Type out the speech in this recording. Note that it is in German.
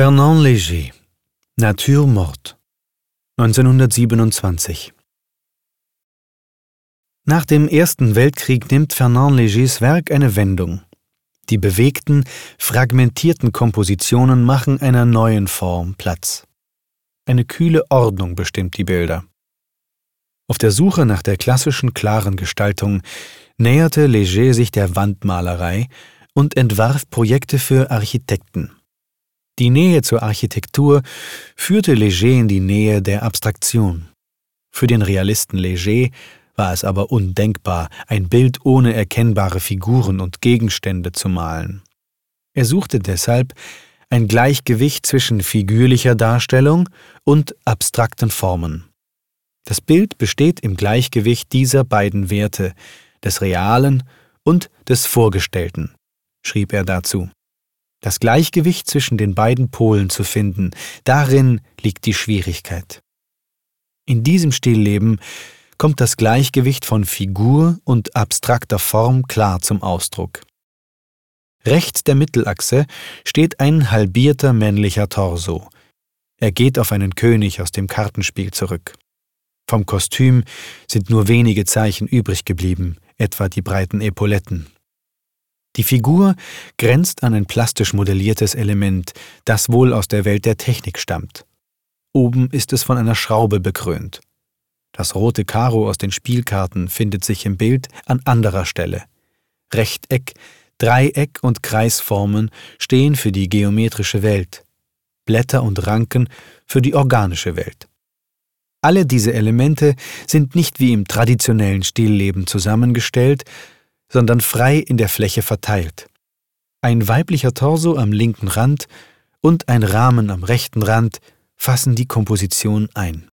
Fernand Léger Nature morte 1927 Nach dem Ersten Weltkrieg nimmt Fernand Légers Werk eine Wendung. Die bewegten, fragmentierten Kompositionen machen einer neuen Form Platz. Eine kühle Ordnung bestimmt die Bilder. Auf der Suche nach der klassischen klaren Gestaltung näherte Léger sich der Wandmalerei und entwarf Projekte für Architekten. Die Nähe zur Architektur führte Léger in die Nähe der Abstraktion. Für den Realisten Léger war es aber undenkbar, ein Bild ohne erkennbare Figuren und Gegenstände zu malen. Er suchte deshalb ein Gleichgewicht zwischen figürlicher Darstellung und abstrakten Formen. Das Bild besteht im Gleichgewicht dieser beiden Werte, des Realen und des Vorgestellten, schrieb er dazu. Das Gleichgewicht zwischen den beiden Polen zu finden, darin liegt die Schwierigkeit. In diesem Stillleben kommt das Gleichgewicht von Figur und abstrakter Form klar zum Ausdruck. Rechts der Mittelachse steht ein halbierter männlicher Torso. Er geht auf einen König aus dem Kartenspiel zurück. Vom Kostüm sind nur wenige Zeichen übrig geblieben, etwa die breiten Epauletten. Die Figur grenzt an ein plastisch modelliertes Element, das wohl aus der Welt der Technik stammt. Oben ist es von einer Schraube bekrönt. Das rote Karo aus den Spielkarten findet sich im Bild an anderer Stelle. Rechteck, Dreieck und Kreisformen stehen für die geometrische Welt, Blätter und Ranken für die organische Welt. Alle diese Elemente sind nicht wie im traditionellen Stillleben zusammengestellt, sondern frei in der Fläche verteilt. Ein weiblicher Torso am linken Rand und ein Rahmen am rechten Rand fassen die Komposition ein